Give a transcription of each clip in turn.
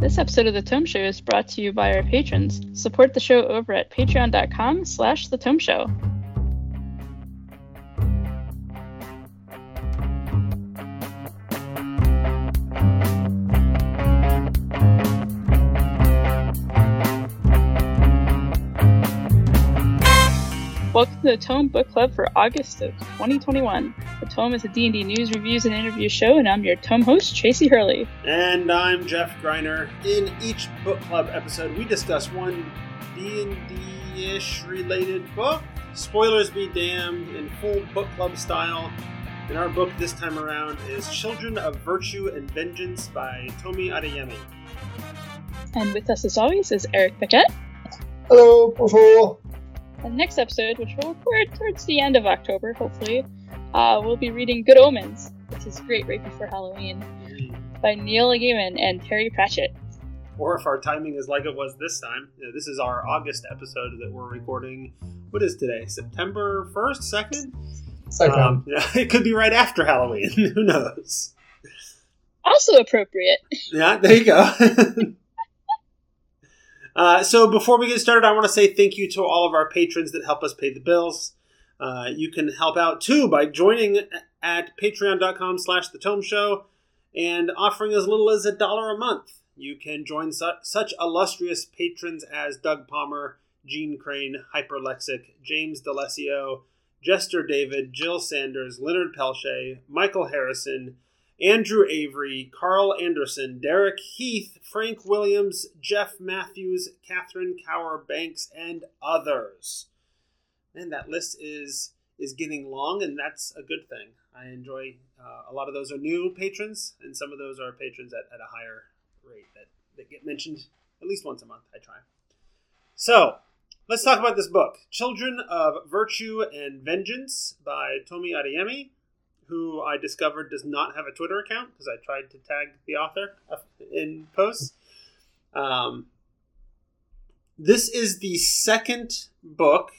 This episode of The Tome Show is brought to you by our patrons. Support the show over at patreon.com slash The Tome Show. The Tome Book Club for August of 2021. The Tome is a D&D news, reviews, and interview show, and I'm your Tome host, Tracy Hurley. And I'm Jeff Greiner. In each book club episode, we discuss one D&D-ish related book. Spoilers be damned in full book club style. And our book this time around is Children of Virtue and Vengeance by Tomi Adeyemi. And with us, as always, is Eric Paquette. Hello, bonjour. And next episode, which we'll record towards the end of October, hopefully, uh, we'll be reading Good Omens, which is great right before Halloween, by Neil Gaiman and Terry Pratchett. Or if our timing is like it was this time, you know, this is our August episode that we're recording. What is today? September 1st, 2nd? Second. Um, yeah, it could be right after Halloween. Who knows? Also appropriate. Yeah, there you go. uh, so before we get started, I want to say thank you to all of our patrons that help us pay the bills. Uh, you can help out too by joining at patreon.com slash the tome show and offering as little as a dollar a month. You can join su- such illustrious patrons as Doug Palmer, Gene Crane, Hyperlexic, James D'Alessio, Jester David, Jill Sanders, Leonard Pelche, Michael Harrison, Andrew Avery, Carl Anderson, Derek Heath, Frank Williams, Jeff Matthews, Catherine Cower Banks, and others. And that list is is getting long, and that's a good thing. I enjoy uh, a lot of those are new patrons, and some of those are patrons at, at a higher rate that, that get mentioned at least once a month. I try. So let's talk about this book, Children of Virtue and Vengeance by Tomi Adeyemi who I discovered does not have a Twitter account because I tried to tag the author in posts. Um, this is the second book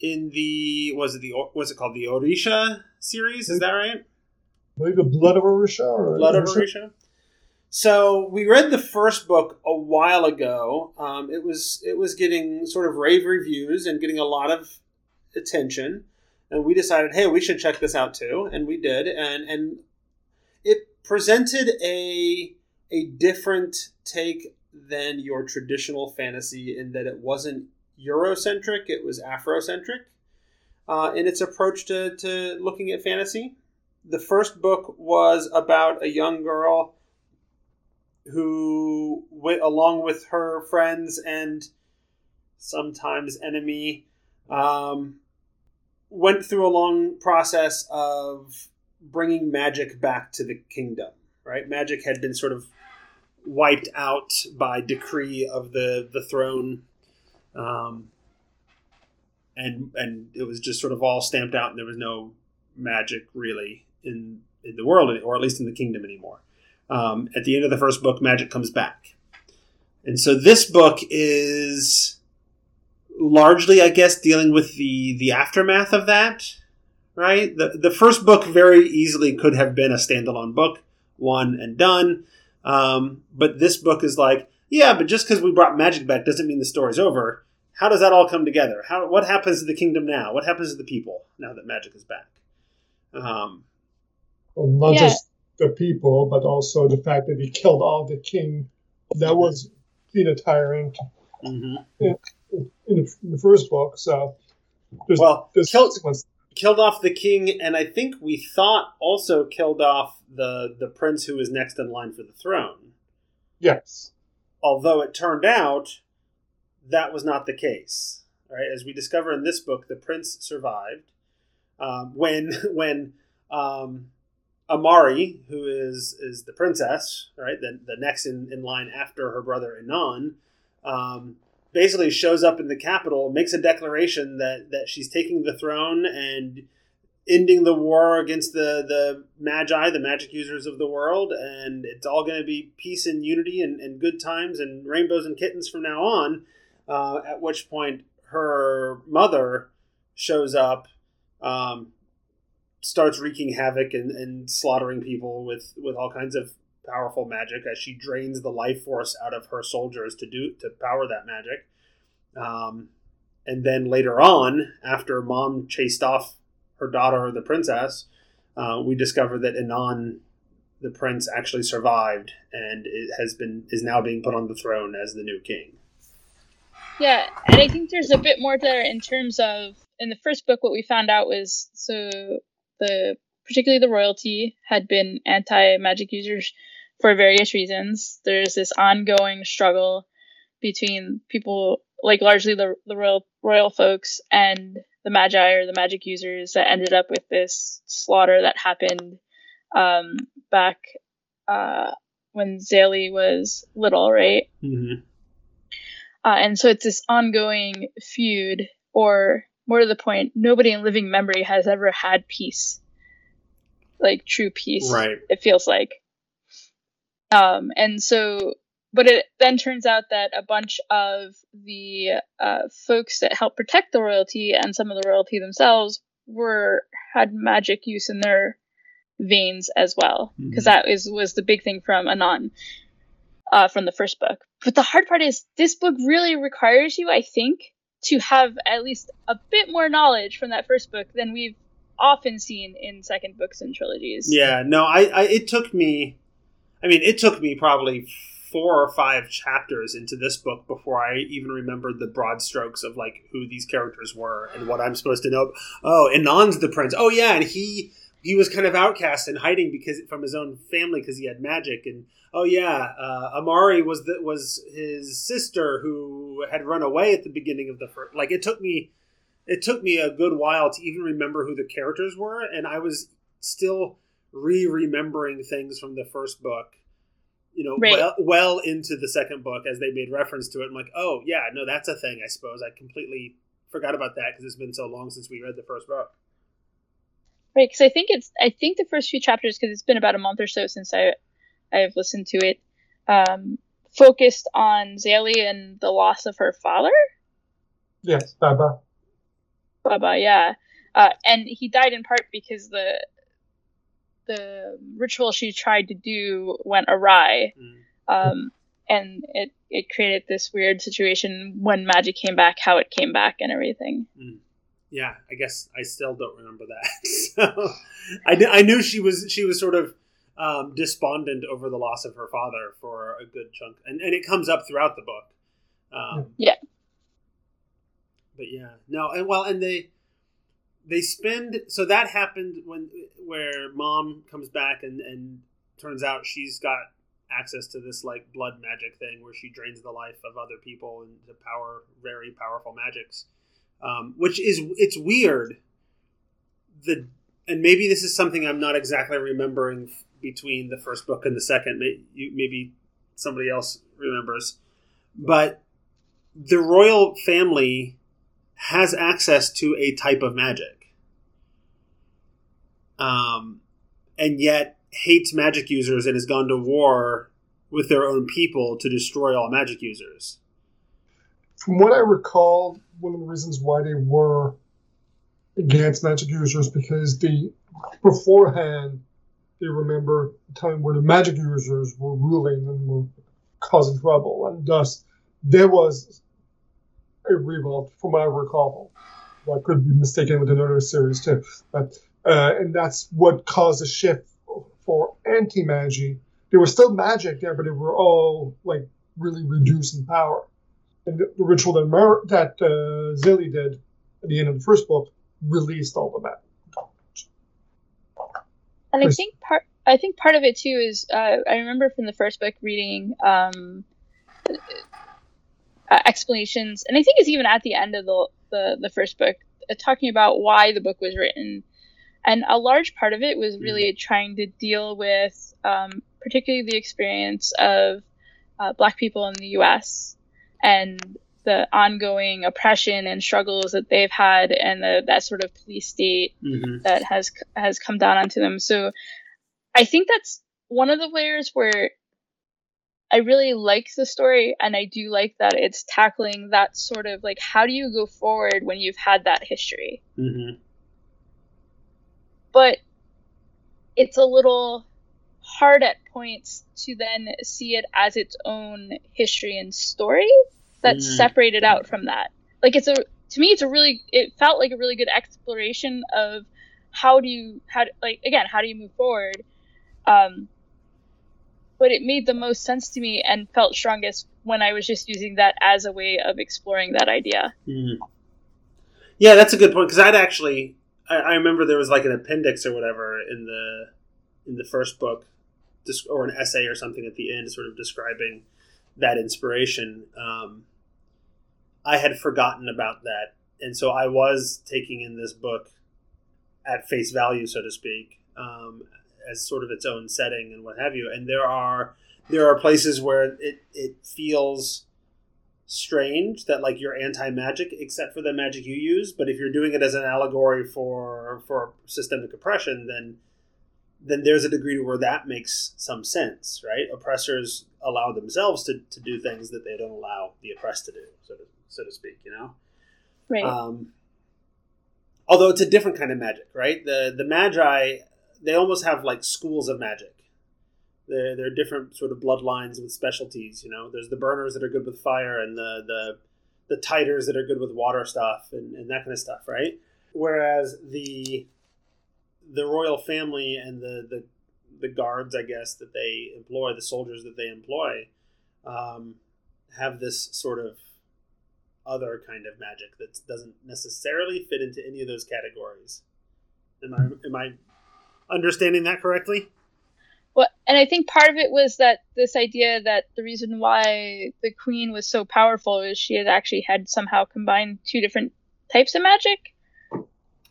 in the was it the was it called the Orisha series? Is that right? Maybe the Blood of Orisha or Blood of Orisha. So we read the first book a while ago. Um, it was it was getting sort of rave reviews and getting a lot of attention and we decided, hey, we should check this out too, and we did, and and it presented a a different take than your traditional fantasy in that it wasn't Eurocentric, it was Afrocentric uh, in its approach to, to looking at fantasy. The first book was about a young girl who, went along with her friends and sometimes enemy, um, went through a long process of bringing magic back to the kingdom. Right, magic had been sort of wiped out by decree of the the throne, um, and and it was just sort of all stamped out, and there was no magic really in in the world, or at least in the kingdom anymore. Um, at the end of the first book, magic comes back, and so this book is largely, I guess, dealing with the the aftermath of that. Right. The the first book very easily could have been a standalone book, one and done. Um, but this book is like, yeah, but just because we brought magic back doesn't mean the story's over. How does that all come together? How what happens to the kingdom now? What happens to the people now that magic is back? Um, well, not Yeah. just the people, but also the fact that he killed all the king that was being a tyrant mhm. In the, in the first book. So there's, Well, there's killed- killed off the king, and I think we thought also killed off the the prince who was next in line for the throne. Yes. although it turned out that was not the case. Right, as we discover in this book, the prince survived um, when when um, Amari, who is is the princess, right, the, the next in, in line after her brother Inan, um, basically shows up in the capital, makes a declaration that that she's taking the throne and ending the war against the the magi, the magic users of the world, and it's all going to be peace and unity and, and good times and rainbows and kittens from now on. Uh, at which point, her mother shows up, um, starts wreaking havoc and, and slaughtering people with with all kinds of powerful magic as she drains the life force out of her soldiers to do to power that magic. Um, and then later on, after mom chased off her daughter, the princess, uh, we discover that Inan, the prince, actually survived and has been is now being put on the throne as the new king. Yeah, and I think there's a bit more there in terms of in the first book what we found out was so the particularly the royalty had been anti magic users for various reasons. There's this ongoing struggle between people like largely the the royal royal folks and the magi or the magic users that ended up with this slaughter that happened um, back uh, when Zélie was little, right? Mm-hmm. Uh, and so it's this ongoing feud, or more to the point, nobody in living memory has ever had peace, like true peace. Right. It feels like. Um, and so, but it then turns out that a bunch of the uh, folks that help protect the royalty and some of the royalty themselves were had magic use in their veins as well, because Mhm. that is was the big thing from Inan uh, from the first book. But the hard part is this book really requires you, I think, to have at least a bit more knowledge from that first book than we've often seen in second books and trilogies. Yeah, no, I, I it took me I mean, it took me probably four or five chapters into this book before I even remembered the broad strokes of like who these characters were and what I'm supposed to know. Oh, Inan's the prince. Oh yeah, and he he was kind of outcast and hiding because from his own family because he had magic and oh yeah, uh, Amari was the, was his sister who had run away at the beginning of the first. Like it took me it took me a good while to even remember who the characters were, and I was still re-remembering things from the first book. You know, Right. well, well into the second book as they made reference to it. I'm like, oh yeah, no, that's a thing. I suppose I completely forgot about that because it's been so long since we read the first book. Right, because I think it's I think the first few chapters because it's been about a month or so since I I've listened to it, um, focused on Zélie and the loss of her father, Yes, Baba. Baba. Yeah, uh, and he died in part because the the ritual she tried to do went awry, Mm. um, and it it created this weird situation when magic came back, how it came back, and everything. Yeah, I guess I still don't remember that. so I, kn- I knew she was she was sort of um, despondent over the loss of her father for a good chunk, and, and it comes up throughout the book. Um, Yeah. But yeah, no, and well, and they they spend so that happened when where mom comes back and and turns out she's got access to this like blood magic thing where she drains the life of other people and to power very powerful magics. Um, which is it's weird. The and maybe this is something i'm not exactly remembering between the first book and the second. Maybe somebody else remembers. But the royal family has access to a type of magic. Um, and yet hates magic users and has gone to war with their own people to destroy all magic users. From what I recall, one of the reasons why they were against magic users because the beforehand they remember a time where the magic users were ruling and were causing trouble, and thus there was a revolt, from what I recall. I could be mistaken with another series too, but uh, and that's what caused a shift for anti-magic. There was still magic there, but they were all like really reduced in power. And the, the ritual that Mer- that uh, Zélie did at the end of the first book released all the magic. And I think part I think part of it too is uh, I remember from the first book reading um, uh, explanations, and I think it's even at the end of the the, the first book uh, talking about why the book was written, and a large part of it was really trying to deal with um, particularly the experience of uh, Black people in the U.S. and the ongoing oppression and struggles that they've had, and the, that sort of police state mm-hmm. that has has come down onto them. So I think that's one of the layers where I really like the story and I do like that it's tackling that sort of like how do you go forward when you've had that history. Mm-hmm. But it's a little hard at points to then see it as its own history and story that's Mm. separated out from that. Like it's a to me it's a really it felt like a really good exploration of how do you how like again how do you move forward um but it made the most sense to me and felt strongest when I was just using that as a way of exploring that idea. Mhm. Yeah, that's a good point because I'd actually I, I remember there was like an appendix or whatever in the in the first book, or an essay or something at the end, sort of describing that inspiration. Um, I had forgotten about that, and so I was taking in this book at face value, so to speak, um, as sort of its own setting and what have you. And there are there are places where it it feels strange that like you're anti magic except for the magic you use. But if you're doing it as an allegory for for systemic oppression, then then there's a degree to where that makes some sense, right? Oppressors allow themselves to, to do things that they don't allow the oppressed to do, so to so to speak, you know. Right. Um, although it's a different kind of magic, right? The the magi they almost have like schools of magic. They're, they're different sort of bloodlines with specialties. You know, there's the burners that are good with fire, and the the the tiders that are good with water stuff and, and that kind of stuff, right? Whereas the the royal family and the the the guards, I guess, that they employ, the soldiers that they employ, um, have this sort of other kind of magic that doesn't necessarily fit into any of those categories. Am I am I understanding that correctly? Well, and I think part of it was that this idea that the reason why the queen was so powerful is she had actually had somehow combined two different types of magic.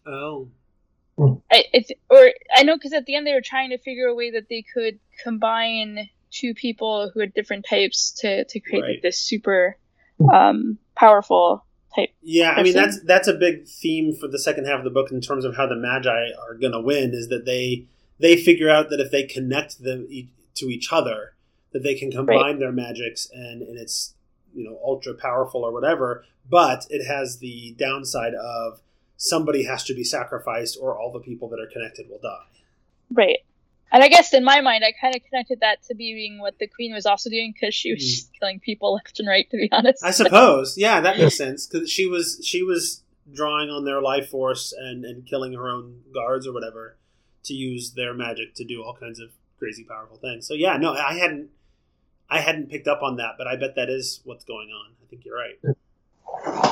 Oh, I, it's or I know because at the end they were trying to figure a way that they could combine two people who had different types to to create Right. like this super um, powerful type. yeah. I mean, that's that's a big theme for the second half of the book in terms of how the Magi are going to win. Is that they they figure out that if they connect them e- to each other, that they can combine their magics and and it's you know ultra powerful or whatever. But it has the downside of somebody has to be sacrificed, or all the people that are connected will die. Right. And I guess in my mind, I kind of connected that to being what the queen was also doing because she was just killing people left and right. To be honest, I suppose, yeah, that makes sense because she was she was drawing on their life force and and killing her own guards or whatever to use their magic to do all kinds of crazy powerful things. So yeah, no, I hadn't I hadn't picked up on that, but I bet that is what's going on. I think you're right.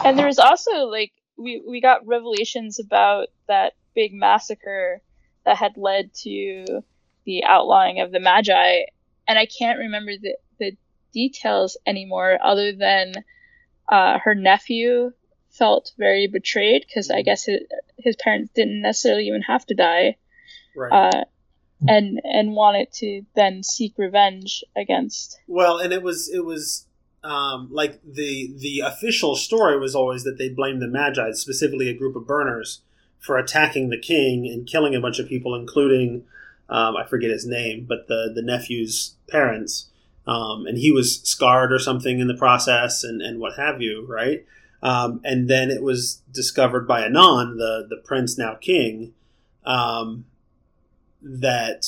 And there was also like we we got revelations about that big massacre that had led to the outlawing of the Magi, and I can't remember the the details anymore, other than uh, her nephew felt very betrayed because I guess his, his parents didn't necessarily even have to die, Right. uh, and and wanted to then seek revenge against. Well, and it was it was um, like the the official story was always that they blamed the Magi, specifically a group of burners, for attacking the king and killing a bunch of people, including um, I forget his name, but the the nephew's parents, um, and he was scarred or something in the process, and and what have you, right? Um, and then it was discovered by Inan, the the prince now king, um, that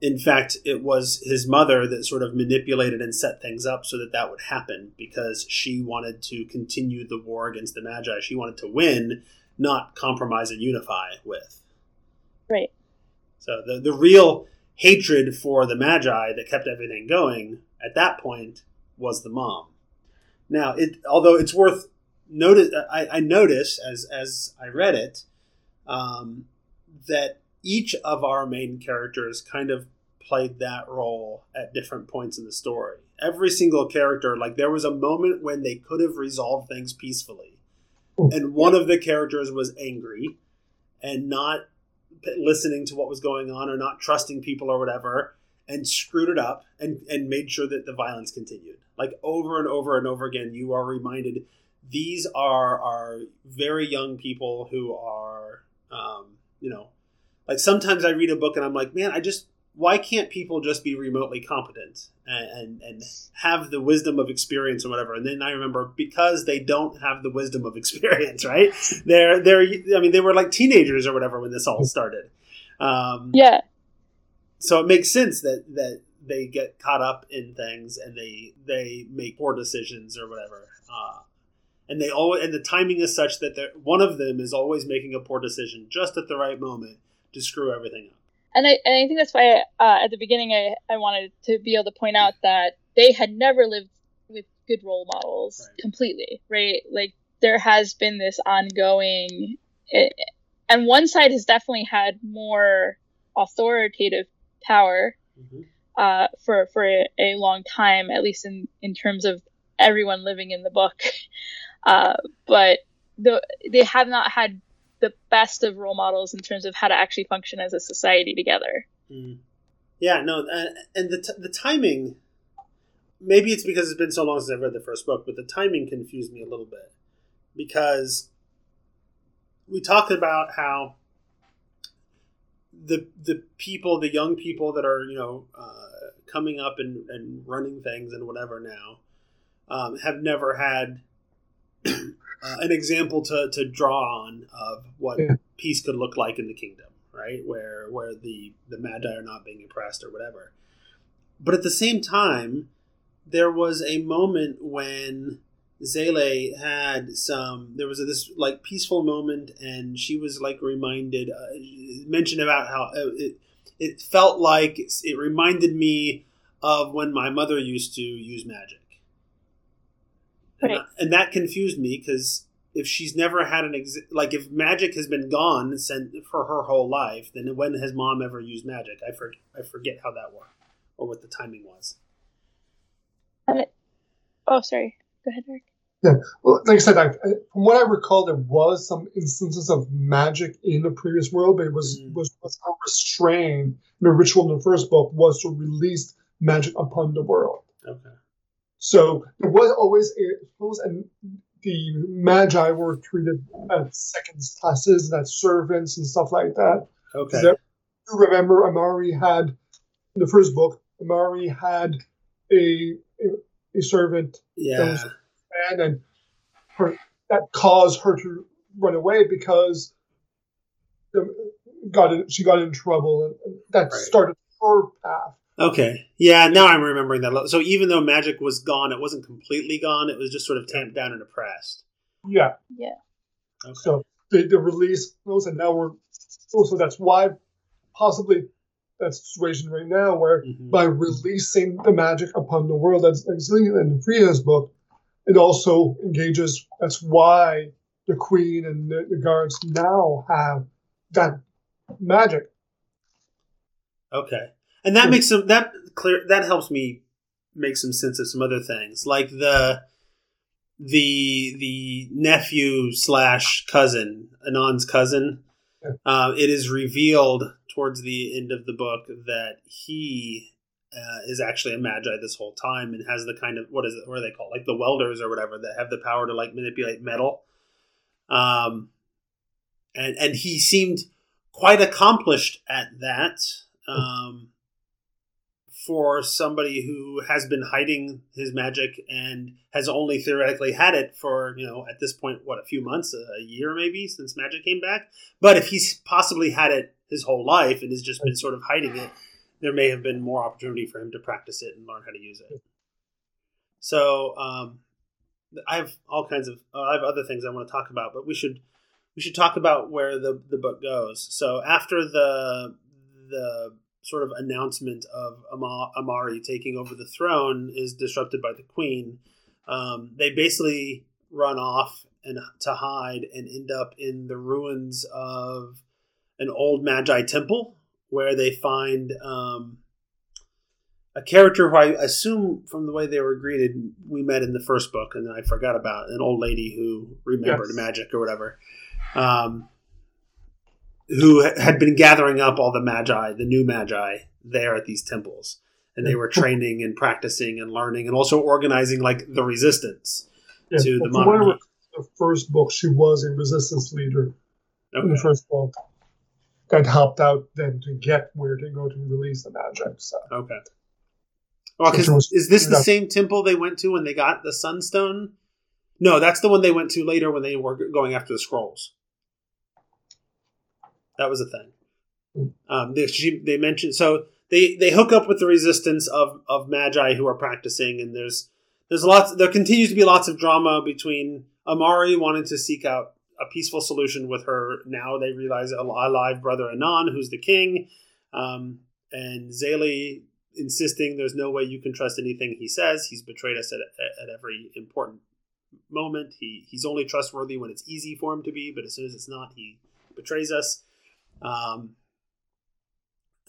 in fact, it was his mother that sort of manipulated and set things up so that that would happen because she wanted to continue the war against the Magi. She wanted to win, not compromise and unify with. Right. So the the real hatred for the Magi that kept everything going at that point was the mom. Now, it although it's worth notice, I, I notice as as I read it um, that each of our main characters kind of played that role at different points in the story. Every single character, like there was a moment when they could have resolved things peacefully, and one of the characters was angry and not listening to what was going on or not trusting people or whatever and screwed it up and, and made sure that the violence continued. Like over and over and over again you are reminded these are are very young people who are um, you know like sometimes i read a book and i'm like man i just why can't people just be remotely competent and, and and have the wisdom of experience or whatever and then i remember because they don't have the wisdom of experience right they're they're i mean they were like teenagers or whatever when this all started um, Yeah. so it makes sense that that they get caught up in things and they they make poor decisions or whatever. Uh, and they always and the timing is such that one of them is always making a poor decision just at the right moment to screw everything up. And I, and I think that's why uh, at the beginning I, I wanted to be able to point out that they had never lived with good role models right. completely, right? Like there has been this ongoing, it, and one side has definitely had more authoritative power mm-hmm. uh, for for a, a, long time, at least in in terms of everyone living in the book. Uh, but the, they have not had the best of role models in terms of how to actually function as a society together. Mm. Yeah, no, uh, and the t- the timing. Maybe it's because it's been so long since I've read the first book, but the timing confused me a little bit because we talked about how the the people, the young people that are you know uh, coming up and, and running things and whatever now, um, have never had uh, an example to, to draw on of what yeah. peace could look like in the kingdom, right? Where where the the magi are not being oppressed or whatever. But at the same time, there was a moment when Zélie had some. There was a, this like peaceful moment, and she was like reminded, uh, mentioned about how uh, it it felt like it reminded me of when my mother used to use magic Right. And, that confused me because if she's never had an ex- like if magic has been gone for her whole life, then when has mom ever used magic? I forget I forget how that worked or what the timing was. Uh, oh, sorry. Go ahead, Eric. Yeah, well, like I said, I, from what I recall, there was some instances of magic in the previous world, but it was mm. was, was restrained. The ritual in the first book was to release magic upon the world. Okay. So there was always a and the magi were treated as second classes, as servants and stuff like that. Okay. You remember Amari had in the first book, Amari had a a, a servant yeah. that was man and her that caused her to run away because the, got in, she got in trouble and that right. started her path. Okay. Yeah, now I'm remembering that. So even though magic was gone, it wasn't completely gone. It was just sort of tamped down and oppressed. Yeah. Yeah. Okay. So the, the release goes, and now we're also that's why possibly that situation right now where mm-hmm. by releasing the magic upon the world that's in the Frida's book, it also engages. That's why the queen and the, the guards now have that magic. Okay and that makes some that clear that helps me make some sense of some other things like the the the nephew slash cousin Inan's cousin. Uh, it is revealed towards the end of the book that he uh, is actually a magi this whole time and has the kind of what is it what are they called? Like the welders or whatever that have the power to like manipulate metal. Um and and he seemed quite accomplished at that. Um for somebody who has been hiding his magic and has only theoretically had it for you know at this point what a few months a year maybe since magic came back? But if he's possibly had it his whole life and has just been sort of hiding it there may have been more opportunity for him to practice it and learn how to use it. So um, i have all kinds of uh, i have other things i want to talk about but we should we should talk about where the the book goes. So after the the sort of announcement of Amari taking over the throne is disrupted by the queen. Um, they basically run off and to hide and end up in the ruins of an old Magi temple where they find um, a character who I assume from the way they were greeted we met in the first book and then I forgot about an old lady who remembered yes. magic or whatever. Um, who had been gathering up all the magi, the new magi, there at these temples, and they were training and practicing and learning, and also organizing like the resistance yeah, to the monarchy. The first book, she was a resistance leader okay. in the first book that helped out them to get where to go to release the magic. So. Okay. Well, because is this the same temple they went to when they got the Sunstone? No, that's the one they went to later when they were going after the scrolls. That was a thing. Um, they, she, they mentioned so they they hook up with the resistance of of magi who are practicing, and there's there's lots. There continues to be lots of drama between Amari wanting to seek out a peaceful solution with her. Now they realize a alive brother Inan, who's the king, um, and Zélie insisting there's no way you can trust anything he says. He's betrayed us at, at, at every important moment. He he's only trustworthy when it's easy for him to be, but as soon as it's not, he betrays us. Um,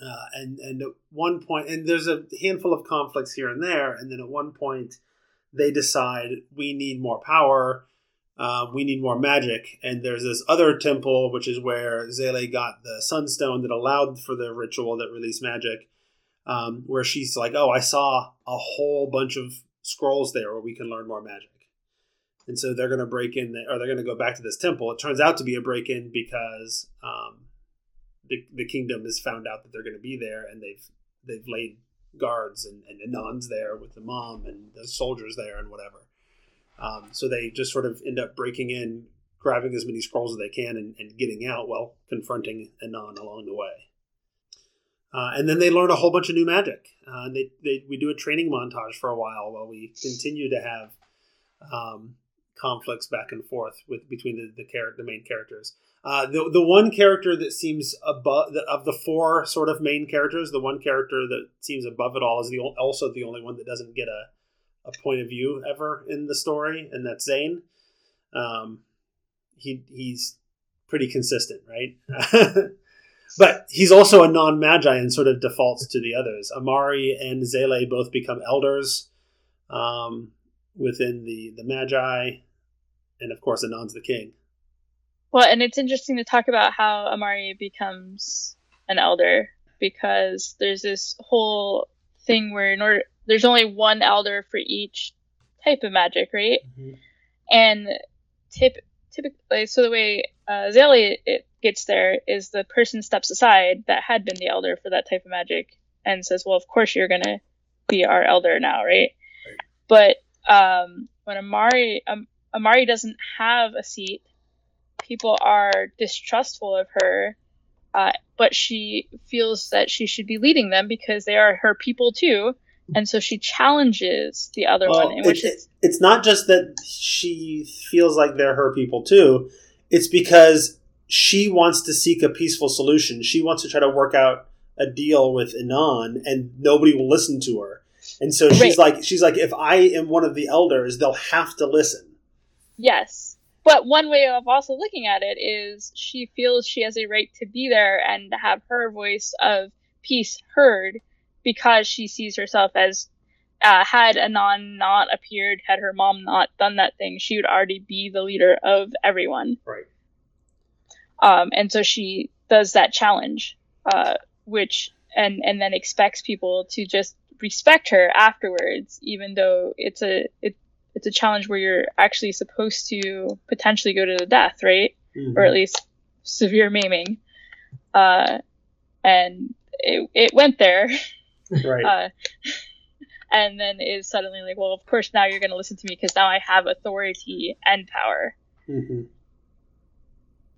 uh, and and at one point, and there's a handful of conflicts here and there, and then at one point, they decide we need more power, uh, we need more magic, and there's this other temple, which is where Zélie got the sunstone that allowed for the ritual that released magic, um, where she's like, "Oh, I saw a whole bunch of scrolls there where we can learn more magic." And so they're going to break in, or they're going to go back to this temple. It turns out to be a break in because um, the, the kingdom has found out that they're going to be there, and they've they've laid guards and, and nuns there with the mom and the soldiers there and whatever. Um, so they just sort of end up breaking in, grabbing as many scrolls as they can, and, and getting out while confronting Inan along the way. Uh, and then they learn a whole bunch of new magic. Uh, they, they we do a training montage for a while while we continue to have um, conflicts back and forth with between the the, the main characters. Uh, the the one character that seems above the, of the four sort of main characters, the one character that seems above it all is the also the only one that doesn't get a a point of view ever in the story, and that's Tzain. Um, he he's pretty consistent, right? but he's also a non magi and sort of defaults to the others. Amari and Zélie both become elders um, within the the magi, and of course, Inan's the king. Well, and it's interesting to talk about how Amari becomes an elder because there's this whole thing where in order there's only one elder for each type of magic, right? Mm-hmm. And tip typically, so the way uh, it gets there is the person steps aside that had been the elder for that type of magic and says, "Well, of course you're gonna be our elder now, right?" right. But um, when Amari um, Amari doesn't have a seat people are distrustful of her, uh, but she feels that she should be leading them because they are her people too. And so she challenges the other well, one. In which it, it's not just that she feels like they're her people too. It's because she wants to seek a peaceful solution. She wants to try to work out a deal with Inan, and nobody will listen to her. And so she's right. like, she's like, if I am one of the elders, they'll have to listen. Yes, but one way of also looking at it is she feels she has a right to be there and have her voice of peace heard because she sees herself as uh, had Inan not appeared, had her mom not done that thing, she would already be the leader of everyone. Right. Um, and so she does that challenge, uh, which and and then expects people to just respect her afterwards, even though it's a it it's a challenge where you're actually supposed to potentially go to the death, right? Mm-hmm. Or at least severe maiming. Uh, and it, it went there. Right. Uh, and then is suddenly like, well, of course now you're going to listen to me because now I have authority and power. Mm-hmm.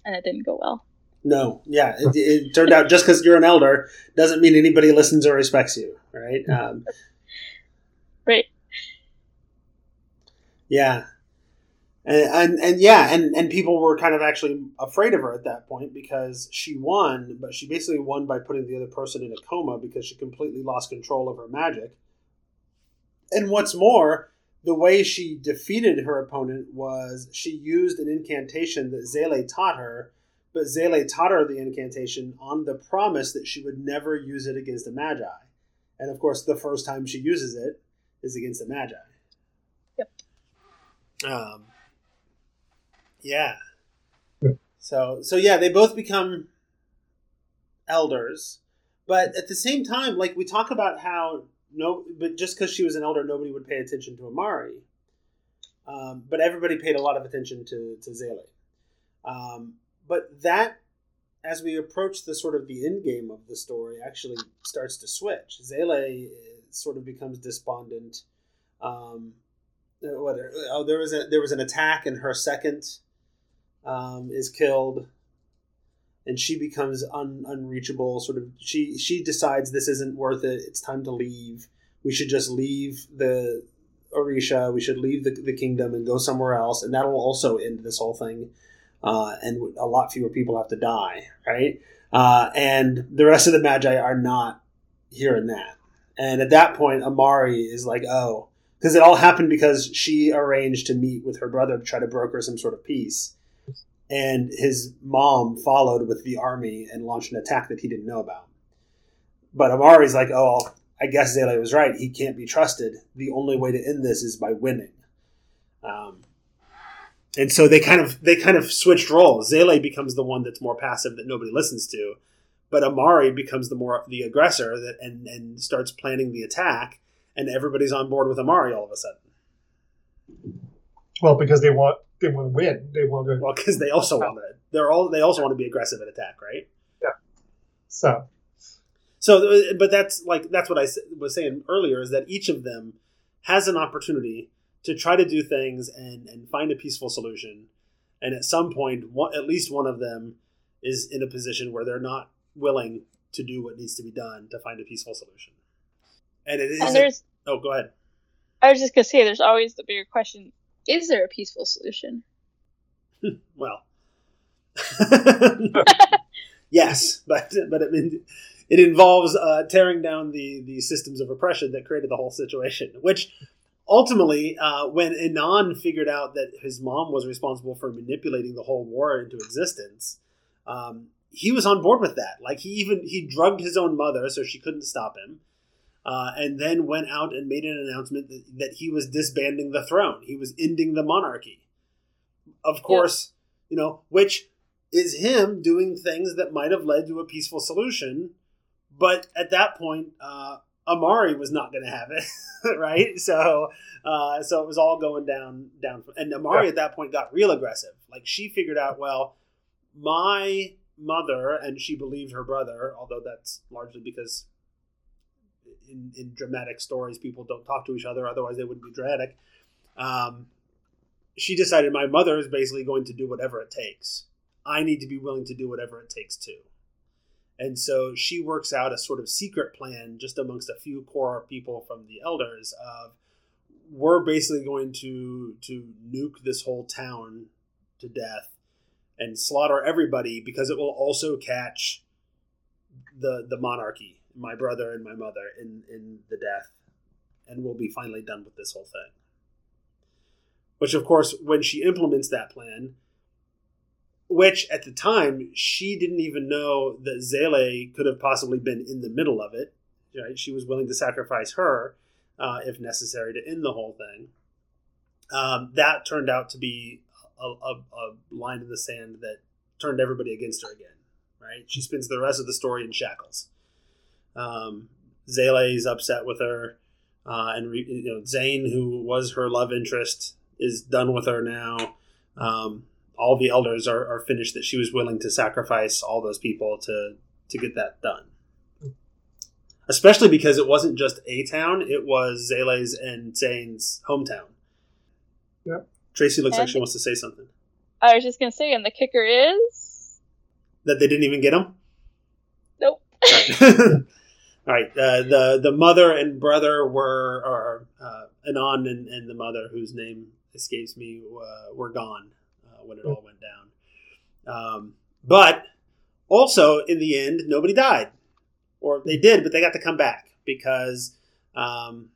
And it didn't go well. No, yeah, it, it turned out just because you're an elder doesn't mean anybody listens or respects you, right? Um, right. Yeah. And, and and yeah, and and people were kind of actually afraid of her at that point because she won, but she basically won by putting the other person in a coma because she completely lost control of her magic. And what's more, the way she defeated her opponent was she used an incantation that Zélie taught her, but Zélie taught her the incantation on the promise that she would never use it against a magi. And of course, the first time she uses it is against a magi. Um, yeah. So so yeah, they both become elders, but at the same time, like we talk about how no, but just because she was an elder, nobody would pay attention to Amari. Um, but everybody paid a lot of attention to to Zélie. Um, but that, as we approach the sort of the end game of the story, actually starts to switch. Zélie sort of becomes despondent. Um, what oh there was a there was an attack and her second um, is killed and she becomes un, unreachable. Sort of, she she decides this isn't worth it. It's time to leave. We should just leave the Orisha. We should leave the, the kingdom and go somewhere else, and that'll also end this whole thing. Uh, and a lot fewer people have to die, right? Uh, and the rest of the Magi are not hearing that. And at that point, Amari is like, oh, because it all happened because she arranged to meet with her brother to try to broker some sort of peace. And his mom followed with the army and launched an attack that he didn't know about. But Amari's like, oh, I guess Zélie was right. He can't be trusted. The only way to end this is by winning. Um, and so they kind of they kind of switched roles. Zélie becomes the one that's more passive that nobody listens to, but Amari becomes the more the aggressor that and and starts planning the attack, and everybody's on board with Amari all of a sudden. Well, because they want they want to win. They want to. Well, because they also want to. They're all they also want to be aggressive at attack, right? Yeah. So. So, uh, but that's like that's what I was saying earlier is that each of them has an opportunity to try to do things and and find a peaceful solution, and at some point, one, at least one of them is in a position where they're not willing to do what needs to be done to find a peaceful solution. And it is. And there's, oh, go ahead. I was just gonna say, there's always the bigger question: Is there a peaceful solution? well, yes, but but it, it involves uh, tearing down the the systems of oppression that created the whole situation. Which ultimately, uh, when Inan figured out that his mom was responsible for manipulating the whole war into existence, um, he was on board with that. Like he even he drugged his own mother so she couldn't stop him. Uh, and then went out and made an announcement that, that, he was disbanding the throne. He was ending the monarchy. Of course, you know, which is him doing things that might have led to a peaceful solution. But at that point, uh, Amari was not going to have it, right? So, uh, so it was all going down, down. And Amari yeah. at that point got real aggressive. Like she figured out, well, my mother and she believed her brother, although that's largely because in, in dramatic stories, people don't talk to each other, otherwise they wouldn't be dramatic. Um, she decided my mother is basically going to do whatever it takes. I need to be willing to do whatever it takes too. And so she works out a sort of secret plan just amongst a few core people from the elders of we're basically going to to nuke this whole town to death and slaughter everybody because it will also catch the the monarchy my brother and my mother in in the death, and we'll be finally done with this whole thing. Which, of course, when she implements that plan, which at the time she didn't even know that Zélie could have possibly been in the middle of it. Right? She was willing to sacrifice her uh, if necessary to end the whole thing. Um, that turned out to be a, a, a, line in the sand that turned everybody against her again. Right? She spends the rest of the story in shackles. Um, Zélie is upset with her, uh, and re, you know Tzain, who was her love interest, is done with her now. Um, all the elders are, are finished that she was willing to sacrifice all those people to to get that done. Especially because it wasn't just a town; it was Zélie's and Tzain's hometown. Yep. Tracy looks and like she wants to say something. I was just gonna say, and the kicker is that they didn't even get him. Nope. All right. Uh, the the mother and brother were, or uh, Inan and, and the mother, whose name escapes me, uh, were gone uh, when it all went down. Um, but also, in the end, nobody died, or they did, but they got to come back because um,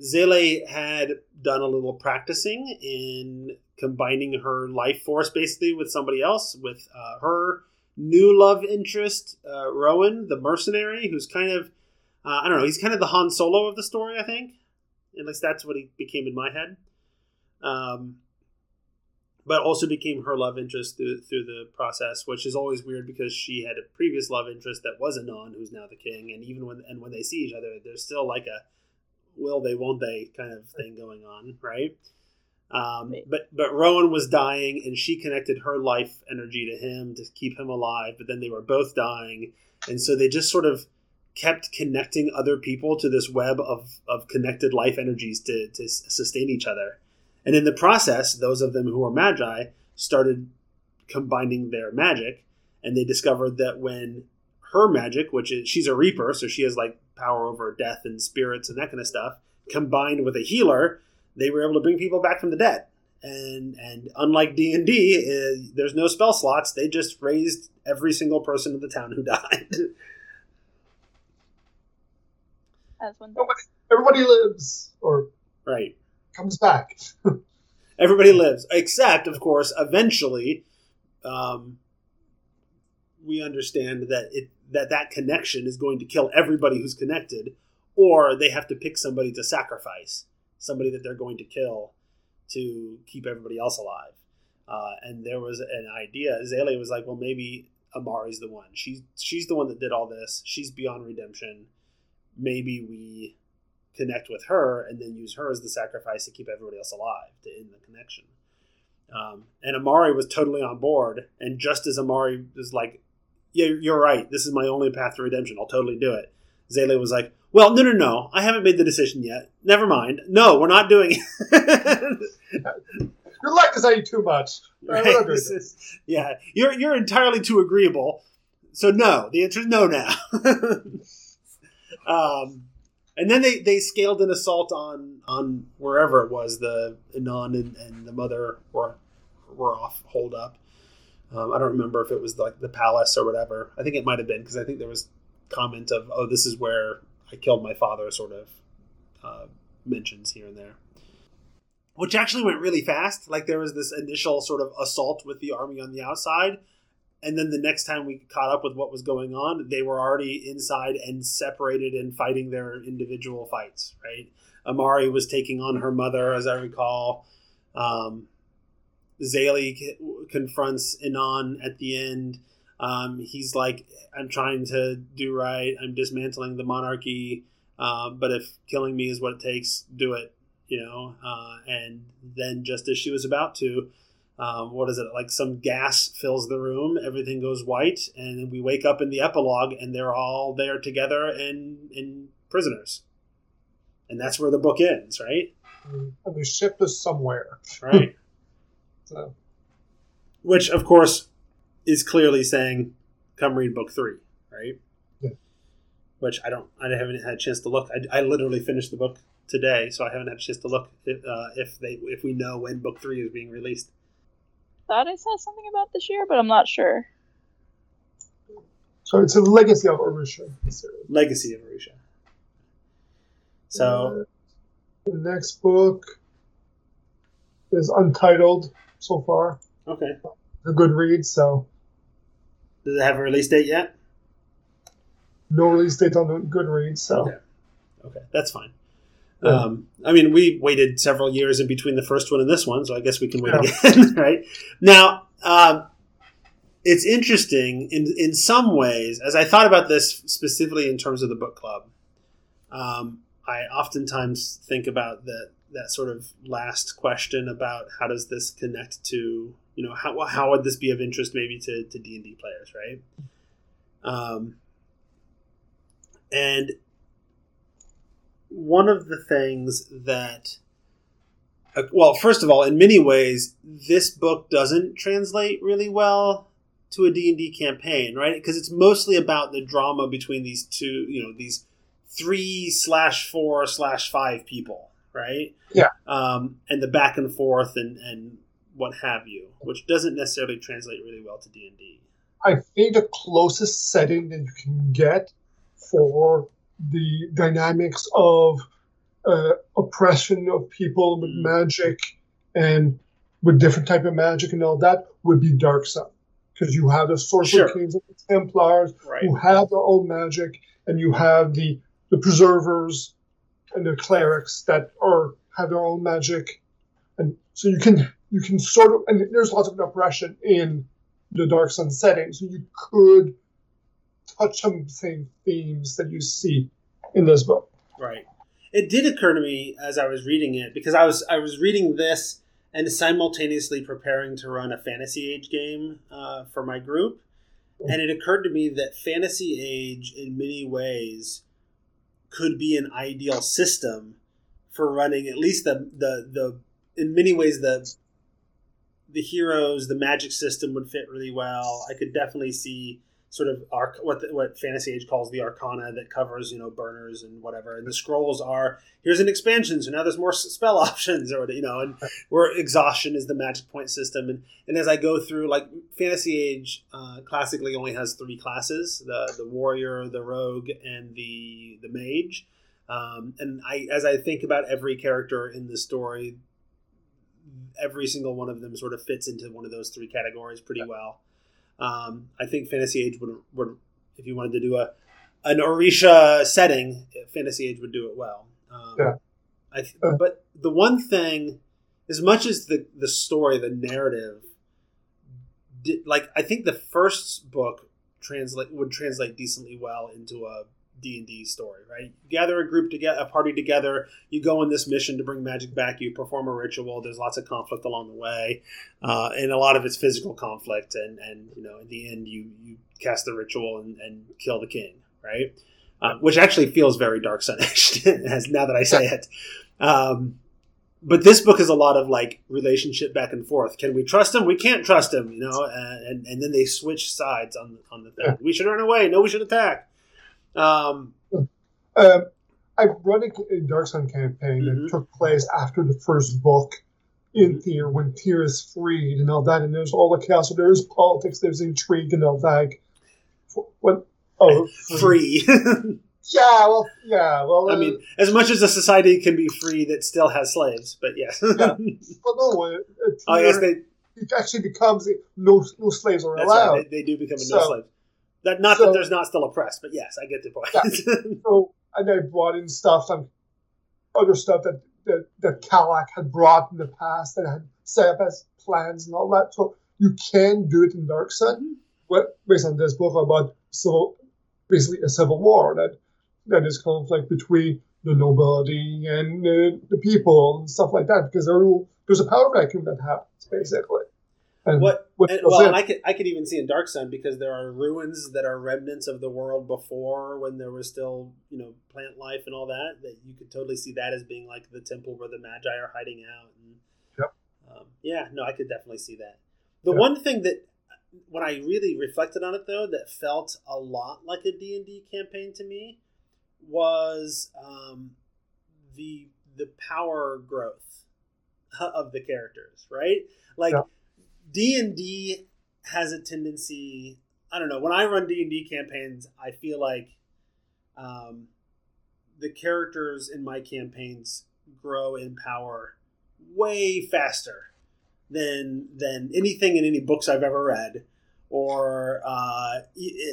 Zélie had done a little practicing in combining her life force basically with somebody else, with uh, her new love interest, uh, Roën, the mercenary, who's kind of, uh, I don't know, he's kind of the Han Solo of the story, I think. At least that's what he became in my head. Um, but also became her love interest through, through the process, which is always weird because she had a previous love interest that was Inan, who's now the king, and even when and when they see each other, there's still like a will they, won't they kind of thing going on, right? Um, but but Roën was dying, and she connected her life energy to him to keep him alive. But then they were both dying, and so they just sort of kept connecting other people to this web of of connected life energies to to sustain each other. And in the process, those of them who were magi started combining their magic, and they discovered that when her magic, which is she's a reaper, so she has like power over death and spirits and that kind of stuff, combined with a healer, they were able to bring people back from the dead. And and unlike D and D, uh, there's no spell slots. They just raised every single person in the town who died. As one does. Everybody lives or right. comes back. Everybody lives, except, of course, eventually, um, we understand that it that that connection is going to kill everybody who's connected, or they have to pick somebody to sacrifice, somebody that they're going to kill to keep everybody else alive. Uh, and there was an idea. Azalea was like, "Well, maybe Amari's the one. She's she's the one that did all this. She's beyond redemption. Maybe we connect with her and then use her as the sacrifice to keep everybody else alive to end the connection." Um, and Amari was totally on board. And just as Amari was like, "Yeah, you're right. This is my only path to redemption. I'll totally do it." Zélie was like, "Well, no, no, no. I haven't made the decision yet. Never mind. No, we're not doing it." Your luck is saying too much. We're not doing This this. is- yeah, you're you're entirely too agreeable. So no, the answer is no now. um, and then they, they scaled an assault on on wherever it was the Inan and, and the mother were were off hold up. Um, I don't remember if it was like the palace or whatever. I think it might have been because I think there was comment of oh this is where I killed my father sort of uh, mentions here and there which actually went really fast. Like there was this initial sort of assault with the army on the outside, and then the next time we caught up with what was going on, they were already inside and separated and fighting their individual fights. Right, Amari was taking on her mother, as I recall. Um, Zélie confronts Inan at the end. Um, he's like, "I'm trying to do right. I'm dismantling the monarchy." Um, but if killing me is what it takes, do it you know, uh, and then just as she was about to, um, what is it like? Some gas fills the room, everything goes white, and then we wake up in the epilogue, and they're all there together and and prisoners, and that's where the book ends, right? And the ship is somewhere. Right. So Which, of course, is clearly saying, "Come read book three, right? Yeah. Which I don't, I haven't had a chance to look. I, I literally finished the book today, so I haven't had a chance to look if, uh, if they if we know when book three is being released. Thought I saw something about this year, but I'm not sure. so it's a legacy of Orisha. Legacy of Orisha. So Uh, the next book is untitled so far. okay, A good read, so does it have a release date yet? no release date on the Goodreads. So Okay. Okay, that's fine. Yeah. Um, I mean, we waited several years in between the first one and this one, so I guess we can wait Yeah. again, right? Now, um, it's interesting in in some ways. As I thought about this specifically in terms of the book club, um, I oftentimes think about that that sort of last question about how does this connect to you know how how would this be of interest maybe to to D and D players, right? Um, and one of the things that uh, well first of all in many ways this book doesn't translate really well to a d&d campaign right because it's mostly about the drama between these two you know these three slash four slash five people right Yeah. um, and the back and forth and and what have you which doesn't necessarily translate really well to d&d I think the closest setting that you can get for the dynamics of uh, oppression of people with Mm. magic and with different type of magic and all that would be Dark Sun. Because you have the Sorcerer Sure. Kings and the Templars right who have their own magic, and you have the the Preservers and the Clerics that are have their own magic, and so you can you can sort of and there's lots of oppression in the Dark Sun setting, so you could touch some of the same themes that you see in this book. Right. It did occur to me as I was reading it because I was I was reading this and simultaneously preparing to run a fantasy age game uh, for my group, and it occurred to me that fantasy age in many ways could be an ideal system for running at least the the the in many ways the the heroes, the magic system would fit really well. I could definitely see sort of arc what the, what Fantasy Age calls the Arcana that covers you know burners and whatever, and the scrolls are here's an expansion, so now there's more spell options, or you know, and where exhaustion is the magic point system, and and as I go through like Fantasy Age, uh, classically only has three classes: the the warrior, the rogue, and the the mage. Um, and I, as I think about every character in the story, every single one of them sort of fits into one of those three categories pretty well. Um, I think Fantasy Age would, would, if you wanted to do a an Orisha setting, Fantasy Age would do it well. Um, Yeah. I th- but the one thing, as much as the the story, the narrative, did, like I think the first book translate would translate decently well into a D and D story, right? You gather a group together, a party together. You go on this mission to bring magic back. You perform a ritual. There's lots of conflict along the way, uh, and a lot of it's physical conflict. And and you know, in the end, you you cast the ritual and, and kill the king, right? Uh, which actually feels very Dark Sun-ish, as now that I say it. Um, but this book is a lot of like relationship back and forth. Can we trust him? We can't trust him, you know. And and, then they switch sides on on the thing. We should run away. No, we should attack. Um, Um, I've run a, a Dark Sun campaign Mhm. that took place after the first book in Tyr, when Tyr is freed and all that, and there's all the chaos. There's politics, there's intrigue, and all that. What? Oh, free. Yeah, well, yeah, well. I uh, mean, as much as a society can be free that still has slaves, but yes. Yeah. well, no, uh, uh, oh yes, they, it actually becomes no no slaves are allowed. right. They, they do become a no So- slave. That not so- that there's not still a press, but yes, I get the point. So and I brought in stuff, some other stuff that that, that Kalak had brought in the past that had set up as plans and all that. So you can do it in Dark Sun, what based on this book about civil, basically a civil war that that is conflict between the nobility and uh, the people and stuff like that because there there's a power vacuum that happens basically. And what? And, well, and I could I could even see in Dark Sun because there are ruins that are remnants of the world before when there was still you know plant life and all that. That you could totally see that as being like the temple where the Maji are hiding out. And, Yep. Um, yeah, no, I could definitely see that. The Yeah. one thing that when I really reflected on it though, that felt a lot like a D and D campaign to me was um, the the power growth of the characters, right? Like Yeah. D and D has a tendency. I don't know. When I run D and D campaigns, I feel like um, the characters in my campaigns grow in power way faster than than anything in any books I've ever read, or uh,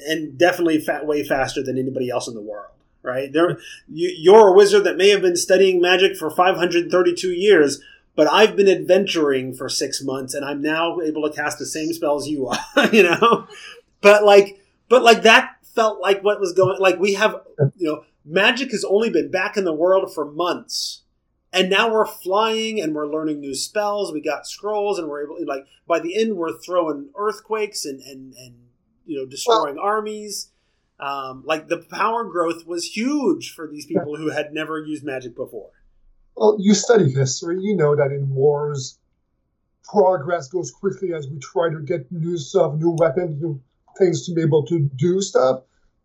and definitely fa- way faster than anybody else in the world. Right? There, you, you're a wizard that may have been studying magic for 532 years, but I've been adventuring for six months, and I'm now able to cast the same spells you are. you know, but like, but like that felt like what was going. Like we have, you know, magic has only been back in the world for months, and now we're flying and we're learning new spells. We got scrolls, and we're able. Like by the end, we're throwing earthquakes and and and you know destroying armies. Um, like the power growth was huge for these people who had never used magic before. Well, you study history. You know that in wars, progress goes quickly as we try to get new stuff, new weapons, new things to be able to do stuff.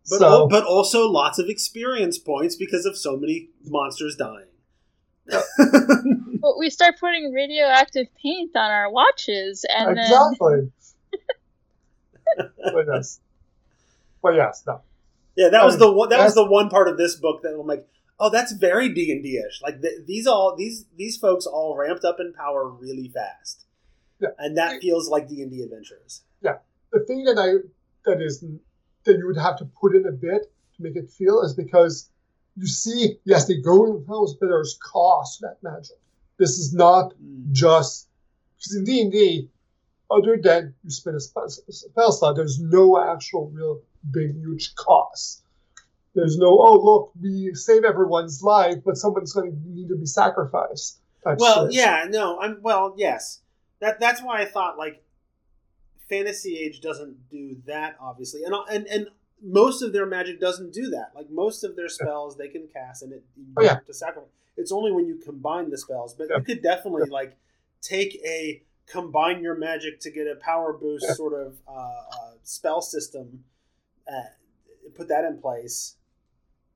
But, so, al- but also lots of experience points because of so many monsters dying. But we start putting radioactive paint on our watches, and then exactly. but yes, but yes, no. yeah, that was Um, the one. That was the one part of this book that I'm like, oh, that's very D and D ish. Like th- these all these these folks all ramped up in power really fast, Yeah. and that feels like D and D adventures. Yeah, The thing that I that is that you would have to put in a bit to make it feel is because you see, yes, they go in house, but there's cost that magic. This is not hmm. just because in D and D, other than you spend a spell slot, there's no actual real big huge cost. There's no oh look we save everyone's life, but someone's going to need to be sacrificed. type Well, yeah, no, I'm well, yes. That that's why I thought like Fantasy Age doesn't do that obviously, and and and most of their magic doesn't do that. Like most of their spells, they can cast and it you Oh, yeah. have to sacrifice. It's only when you combine the spells, but Yeah. you could definitely like take a combine your magic to get a power boost sort of uh, uh, spell system, uh, put that in place,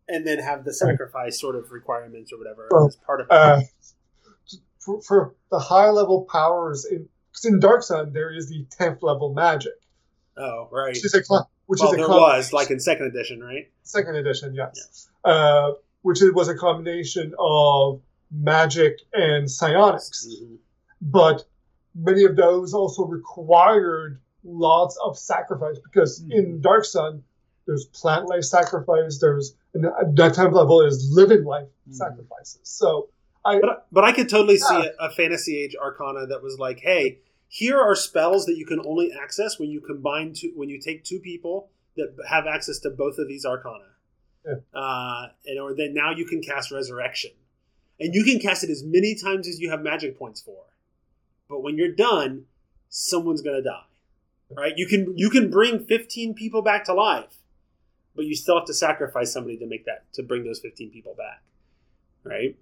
and then have the sacrifice sort of requirements or whatever as part of Uh, for, for the high level powers, in, 'cause in Dark Sun there is the tenth level magic, Oh, right. which is a which well, is a there was like in second edition, right? second edition, yes, uh, which was a combination of magic and psionics. Mhm. but many of those also required lots of sacrifice because Hmm. in Dark Sun, there's plant life sacrifice, there's and that tenth level is living life Hmm. sacrifices. So I But but I could totally see a, a fantasy age arcana that was like, hey, here are spells that you can only access when you combine two when you take two people that have access to both of these arcana. Yeah. Uh, and or then now you can cast resurrection. And you can cast it as many times as you have magic points for. But when you're done, someone's gonna die. Right? You can you can bring 15 people back to life, but you still have to sacrifice somebody to make that to bring those 15 people back. Right?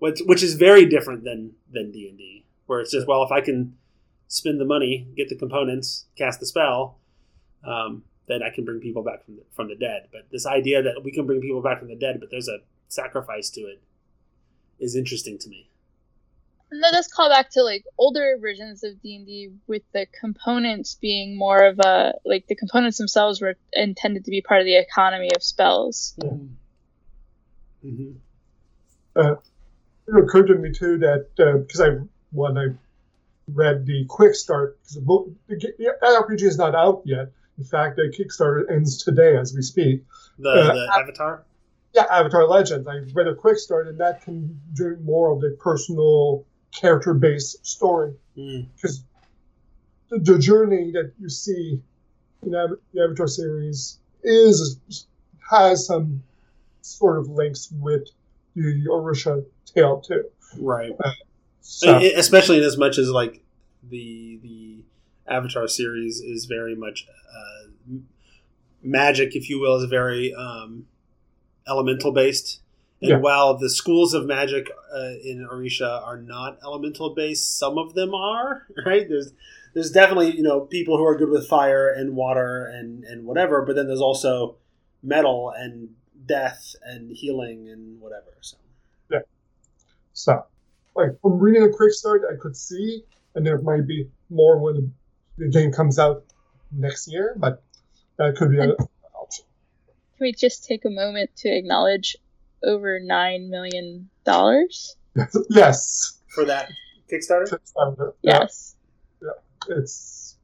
which which is very different than than D and D, where it's just well, if I can spend the money, get the components, cast the spell, um, then I can bring people back from the, from the dead. But this idea that we can bring people back from the dead, but there's a sacrifice to it, is interesting to me. And that does call back to like older versions of D and D with the components being more of a like the components themselves were intended to be part of the economy of spells. Mm-hmm. it occurred to me too that uh, because I when I read the quick start because the book the, g- the RPG is not out yet. In fact, the Kickstarter ends today as we speak. The, Uh, the Avatar. Yeah, Avatar Legends. I read a quick start, and that can do more of the personal character based story. Mm. because the, the journey that you see in Av- the Avatar series is has some sort of links with the Orisha tale too. Right. So, E- especially in as much as like the the Avatar series is very much uh, magic, if you will, is very um, elemental based. And Yeah. while the schools of magic uh, in Orisha are not elemental based, some of them are. Right? There's there's definitely you know people who are good with fire and water and and whatever, but then there's also metal and death and healing and whatever. So Yeah. so, like from reading a quick start, I could see, and there might be more when the game comes out next year, but that could be an option. Can we just take a moment to acknowledge over nine million dollars? yes, for that Kickstarter. Kickstarter. Yeah, Yes. it's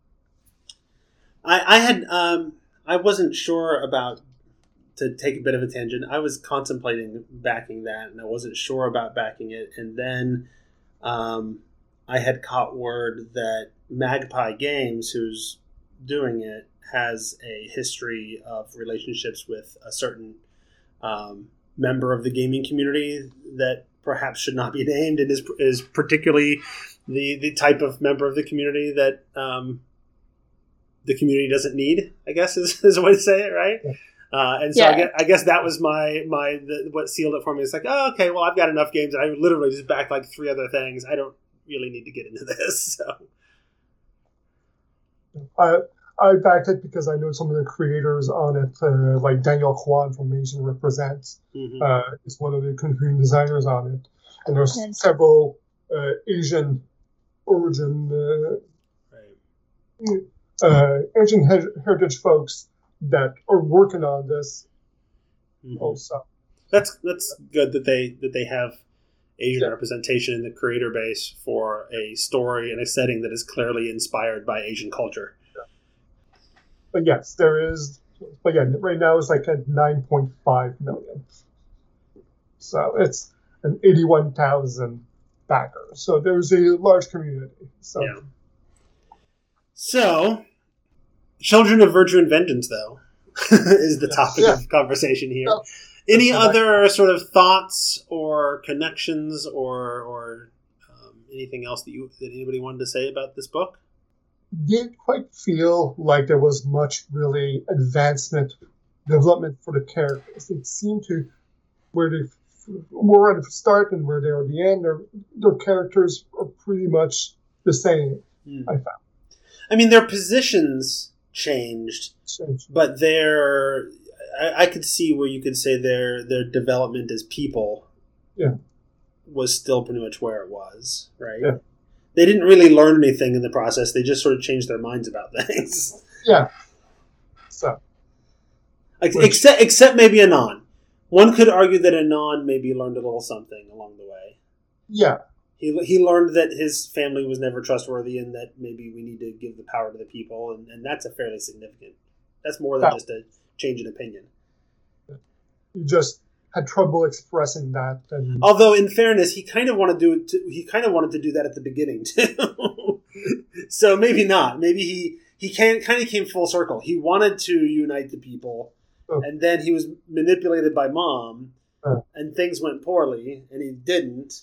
I, I had um I wasn't sure about to take a bit of a tangent. I was contemplating backing that, and I wasn't sure about backing it. And then um, I had caught word that Magpie Games, who's doing it, has a history of relationships with a certain um, member of the gaming community that perhaps should not be named, and is is particularly the the type of member of the community that um, the community doesn't need. I guess is, is a way to say it, right? Uh, and so I, guess, I guess that was my my the, what sealed it for me. It's like, oh, okay, well, I've got enough games. I literally just backed like three other things. I don't really need to get into this. So I I backed it because I know some of the creators on it, uh, like Daniel Kwan from Asian Represents, mhm. uh, is one of the contributing designers on it, and there's And- several uh, Asian origin, right. uh, uh, Asian her- heritage folks that are working on this Mhm. also. That's that's good that they that they have Asian Yeah. representation in the creator base for a story and a setting that is clearly inspired by Asian culture. But yes, there is. But yeah, right now it's like at 9.5 million. So it's an 81,000 backers. So there's a large community. So Yeah. So, Children of Virtue and Vengeance, though, is the topic Yeah. of conversation here. Any That's other sort of thoughts or connections or or um, anything else that you that anybody wanted to say about this book? Didn't quite feel like there was much really advancement, development for the characters. It seemed to where they were at the start and where they are at the end, their, their characters are pretty much the same. Hmm. I found. I mean, their positions changed, So, but their I, I could see where you could say their their development as people, Yeah. was still pretty much where it was, right? Yeah. They didn't really learn anything in the process. They just sort of changed their minds about things. yeah. So except except maybe Inan. One could argue that Inan maybe learned a little something along the way. yeah, He, he learned that his family was never trustworthy and that maybe we need to give the power to the people, and, and that's a fairly significant. That's more than Yeah. just a change in opinion. you just had trouble expressing that, and Although, in fairness, he kind of wanted to do it. To, he kind of wanted to do that at the beginning too. so maybe not. Maybe he he can kind of came full circle. He wanted to unite the people, Oh. and then he was manipulated by mom, Oh. and things went poorly, and he didn't.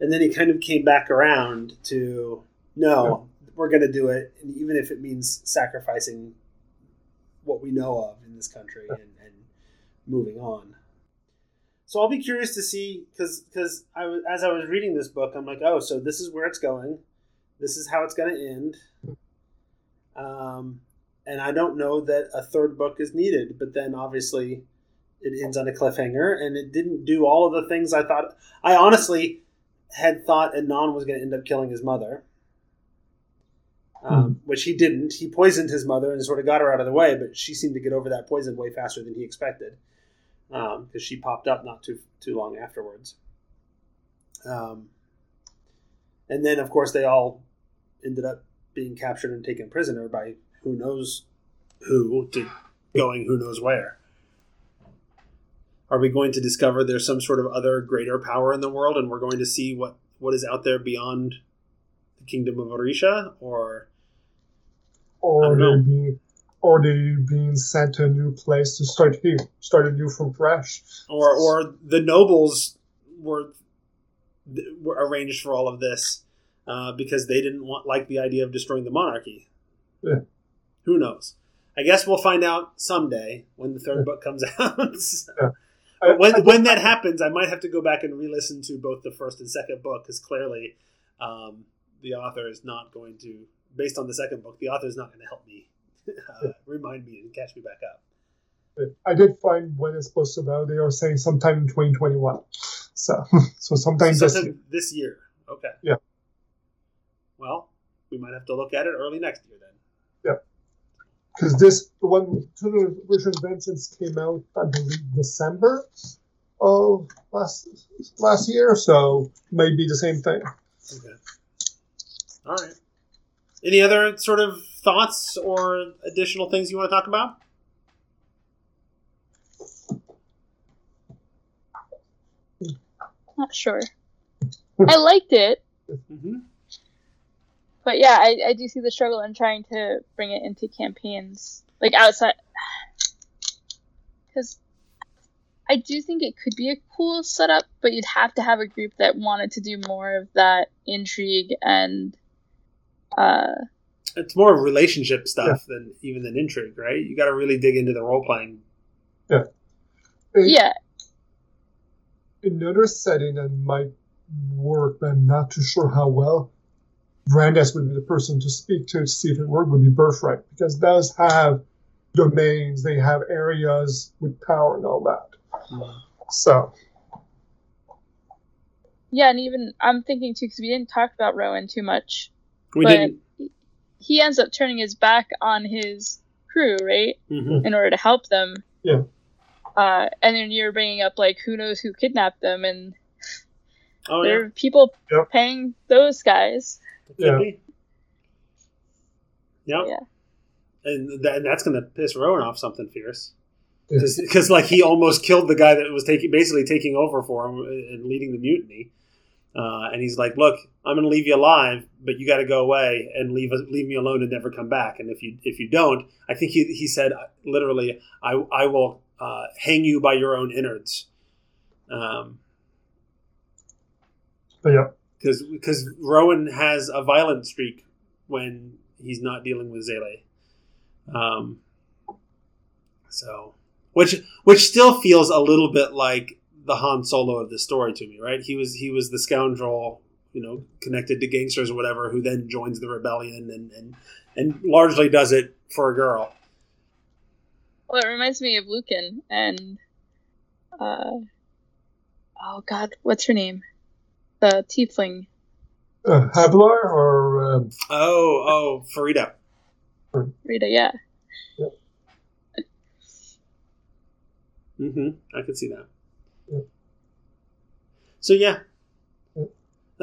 And then he kind of came back around to no, we're going to do it, and even if it means sacrificing what we know of in this country and, and moving on. So I'll be curious to see because because I was as I was reading this book, I'm like, oh, so this is where it's going. This is how it's going to end. Um, and I don't know that a third book is needed, but then obviously it ends on a cliffhanger, and it didn't do all of the things I thought. I honestly had thought Inan was going to end up killing his mother, um, which he didn't. He poisoned his mother and sort of got her out of the way, but she seemed to get over that poison way faster than he expected because she popped up not too too long afterwards. Um, and then, of course, they all ended up being captured and taken prisoner by who knows who to going who knows where. Are we going to discover there's some sort of other greater power in the world, and we're going to see what what is out there beyond the kingdom of Orisha, or or know. being or they being sent to a new place to start here, start anew from fresh. or or the nobles were were arranged for all of this uh, because they didn't want like the idea of destroying the monarchy. Yeah. Who knows? I guess we'll find out someday when the third Yeah. book comes out. I- when I- when that happens, I might have to go back and re-listen to both the first and second book because clearly, um, the author is not going to, based on the second book, the author is not going to help me uh, remind me and catch me back up. I did find when it's supposed to go. They are saying sometime in 2021. So, so sometime this year. this year. Okay. Yeah. Well, we might have to look at it early next year then. Yeah. Because this, one, the original Vengeance came out, I believe, December of last last year. So maybe the same thing. Okay. All right. Any other sort of thoughts or additional things you want to talk about? Not sure. I liked it, Mm-hmm. but yeah, I, I do see the struggle in trying to bring it into campaigns like outside. Because I do think it could be a cool setup, but you'd have to have a group that wanted to do more of that intrigue and uh, It's more of relationship stuff than even than intrigue, right? You got to really dig into the role playing. In- yeah, Another setting that might work, but I'm not too sure how well. Brandes would be the person to speak to to see if it worked. Would be Birthright because it does have domains. They have areas with power and all that. Mm-hmm. So yeah, and even I'm thinking too because we didn't talk about Roën too much. We But- didn't. He ends up turning his back on his crew, right? mhm. in order to help them. Yeah. Uh, and then you're bringing up like who knows who kidnapped them, and Oh there yeah. are people Yep. paying those guys. Yeah. Yep. Yeah. And, th- and that's going to piss Roën off something fierce. Because, like, he almost killed the guy that was taking, basically taking over for him and leading the mutiny. Uh, and he's like, "Look, I'm going to leave you alive, but you got to go away and leave leave me alone and never come back. And if you if you don't, I think he, he said uh, literally, I I will uh, hang you by your own innards." Um, but yeah, because because Roën has a violent streak when he's not dealing with Zélie. Um, so which which still feels a little bit like the Han Solo of the story to me, right? He was he was the scoundrel you know connected to gangsters or whatever, who then joins the rebellion and and, and largely does it for a girl. Well, it reminds me of Lorcan and uh, oh god, what's her name? The tiefling. Uh, Havilar or um, Oh, oh, Farideh. Rita, yeah. Yep. Mm hmm I can see that. So yeah.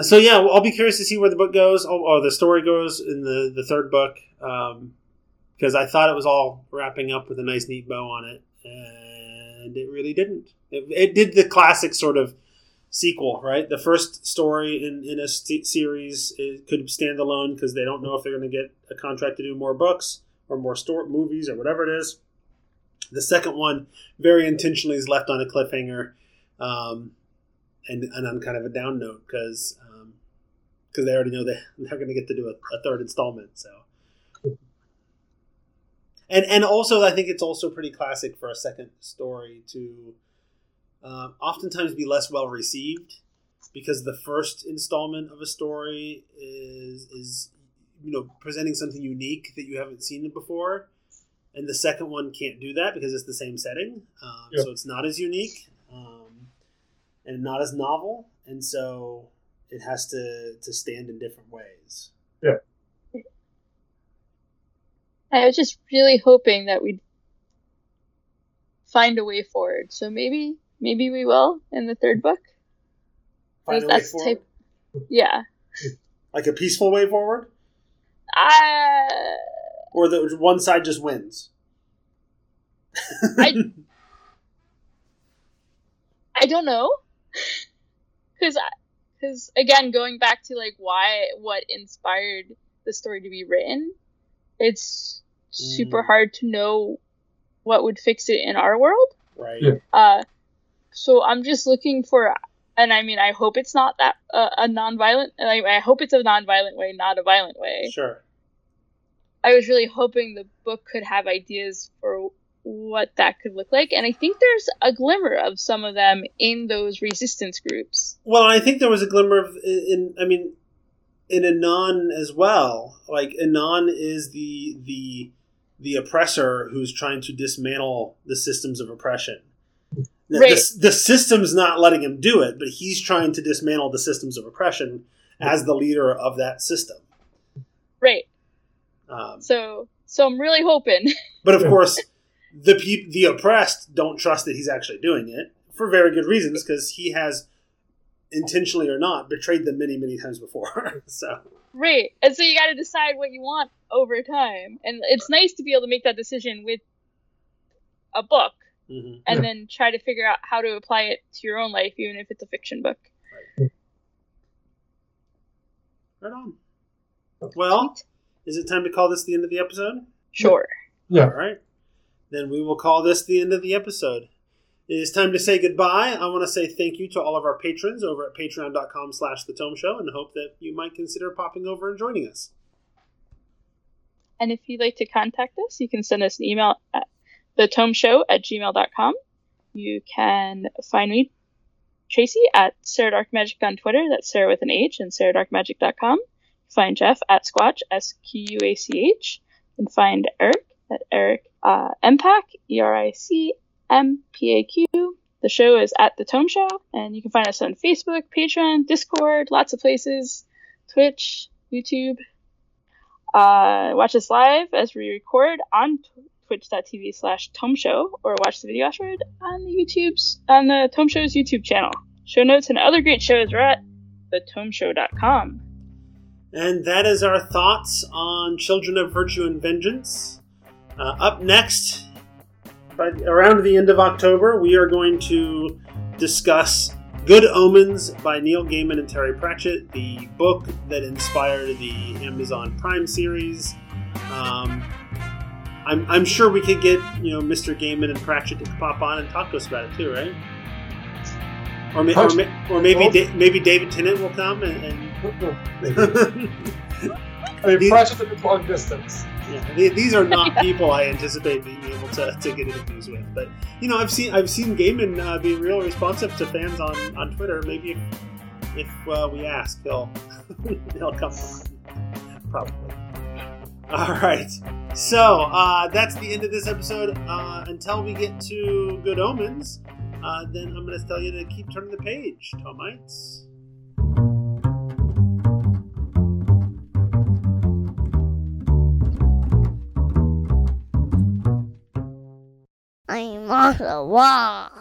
So yeah, well, I'll be curious to see where the book goes, or, or the story goes in the the third book, because I thought it was all wrapping up with a nice, neat bow on it, and it really didn't. It, it did the classic sort of sequel, right? The first story in in a st- series it could stand alone because they don't know if they're going to get a contract to do more books or more store movies or whatever it is. The second one, very intentionally, is left on a cliffhanger, um, and, and on kind of a down note because because they already know they they're going to get to do a, a third installment. So, and and also, I think it's also pretty classic for a second story to uh, oftentimes be less well received because the first installment of a story is is you know presenting something unique that you haven't seen before and the second one can't do that because it's the same setting um, Yeah. so it's not as unique um, and not as novel and so it has to to stand in different ways Yeah. I was just really hoping that we'd find a way forward. So maybe maybe we will in the third book. Find a way That's forward? type- Yeah. like a peaceful way forward I or the one side just wins I- I don't know. Cuz cuz again going back to like why what inspired the story to be written, it's super Mm. hard to know what would fix it in our world. right Yeah. Uh, so I'm just looking for, and I mean, I hope it's not that uh, a non-violent. Like, I hope it's a non-violent way, not a violent way. sure I was really hoping the book could have ideas for what that could look like, and I think there's a glimmer of some of them in those resistance groups. Well, I think there was a glimmer of in. I mean, in Inan as well. Like Inan is the the the oppressor who's trying to dismantle the systems of oppression. The, Right. the, the system's not letting him do it, but he's trying to dismantle the systems of oppression as the leader of that system. Right. Um, So, so I'm really hoping. but of course, the peop- the oppressed don't trust that he's actually doing it for very good reasons because he has intentionally or not betrayed them many many times before. so Right. And so you got to decide what you want over time. And it's nice to be able to make that decision with a book mhm. and Yeah. then try to figure out how to apply it to your own life, even if it's a fiction book. right on. Well, is it time to call this the end of the episode? Sure. Yeah. All right. Then we will call this the end of the episode. It is time to say goodbye. I want to say thank you to all of our patrons over at patreon.com slash the tome show and hope that you might consider popping over and joining us. And if you'd like to contact us, you can send us an email at thetomeshow at gmail.com. You can find me, Tracy, at Sarah Dark Magic on Twitter. That's Sarah with an H and SarahDarkMagic.com. Find Jeff at Squatch, S Q U A C H. And find Eric at Eric uh, MPAQ, E R I C M P A Q. The show is at The Tome Show, and you can find us on Facebook, Patreon, Discord, lots of places, Twitch, YouTube. Uh, watch us live as we record on twitch.tv slash tome show or watch the video afterward on the YouTube's on the Tome Show's YouTube channel. Show notes and other great shows are at thetomeshow.com. And that is our thoughts on Children of Virtue and Vengeance. Uh, up next, by, around the end of October, we are going to discuss Good Omens by Neil Gaiman and Terry Pratchett, the book that inspired the Amazon Prime series. Um, I'm, I'm sure we could get you know Mr. Gaiman and Pratchett to pop on and talk to us about it too, right? Or, ma- or, ma- or maybe Well- da- maybe David Tennant will come and, and I mean, at a long distance. Yeah, the- these are not people I anticipate being able to, to get interviews with. But you know, I've seen I've seen Gaiman uh, be real responsive to fans on, on Twitter. Maybe if, if uh, we ask, he'll he'll come. Probably. All right. So uh, that's the end of this episode. Uh, until we get to Good Omens, uh, then I'm going to tell you to keep turning the page, Tomites. I'm on the wall.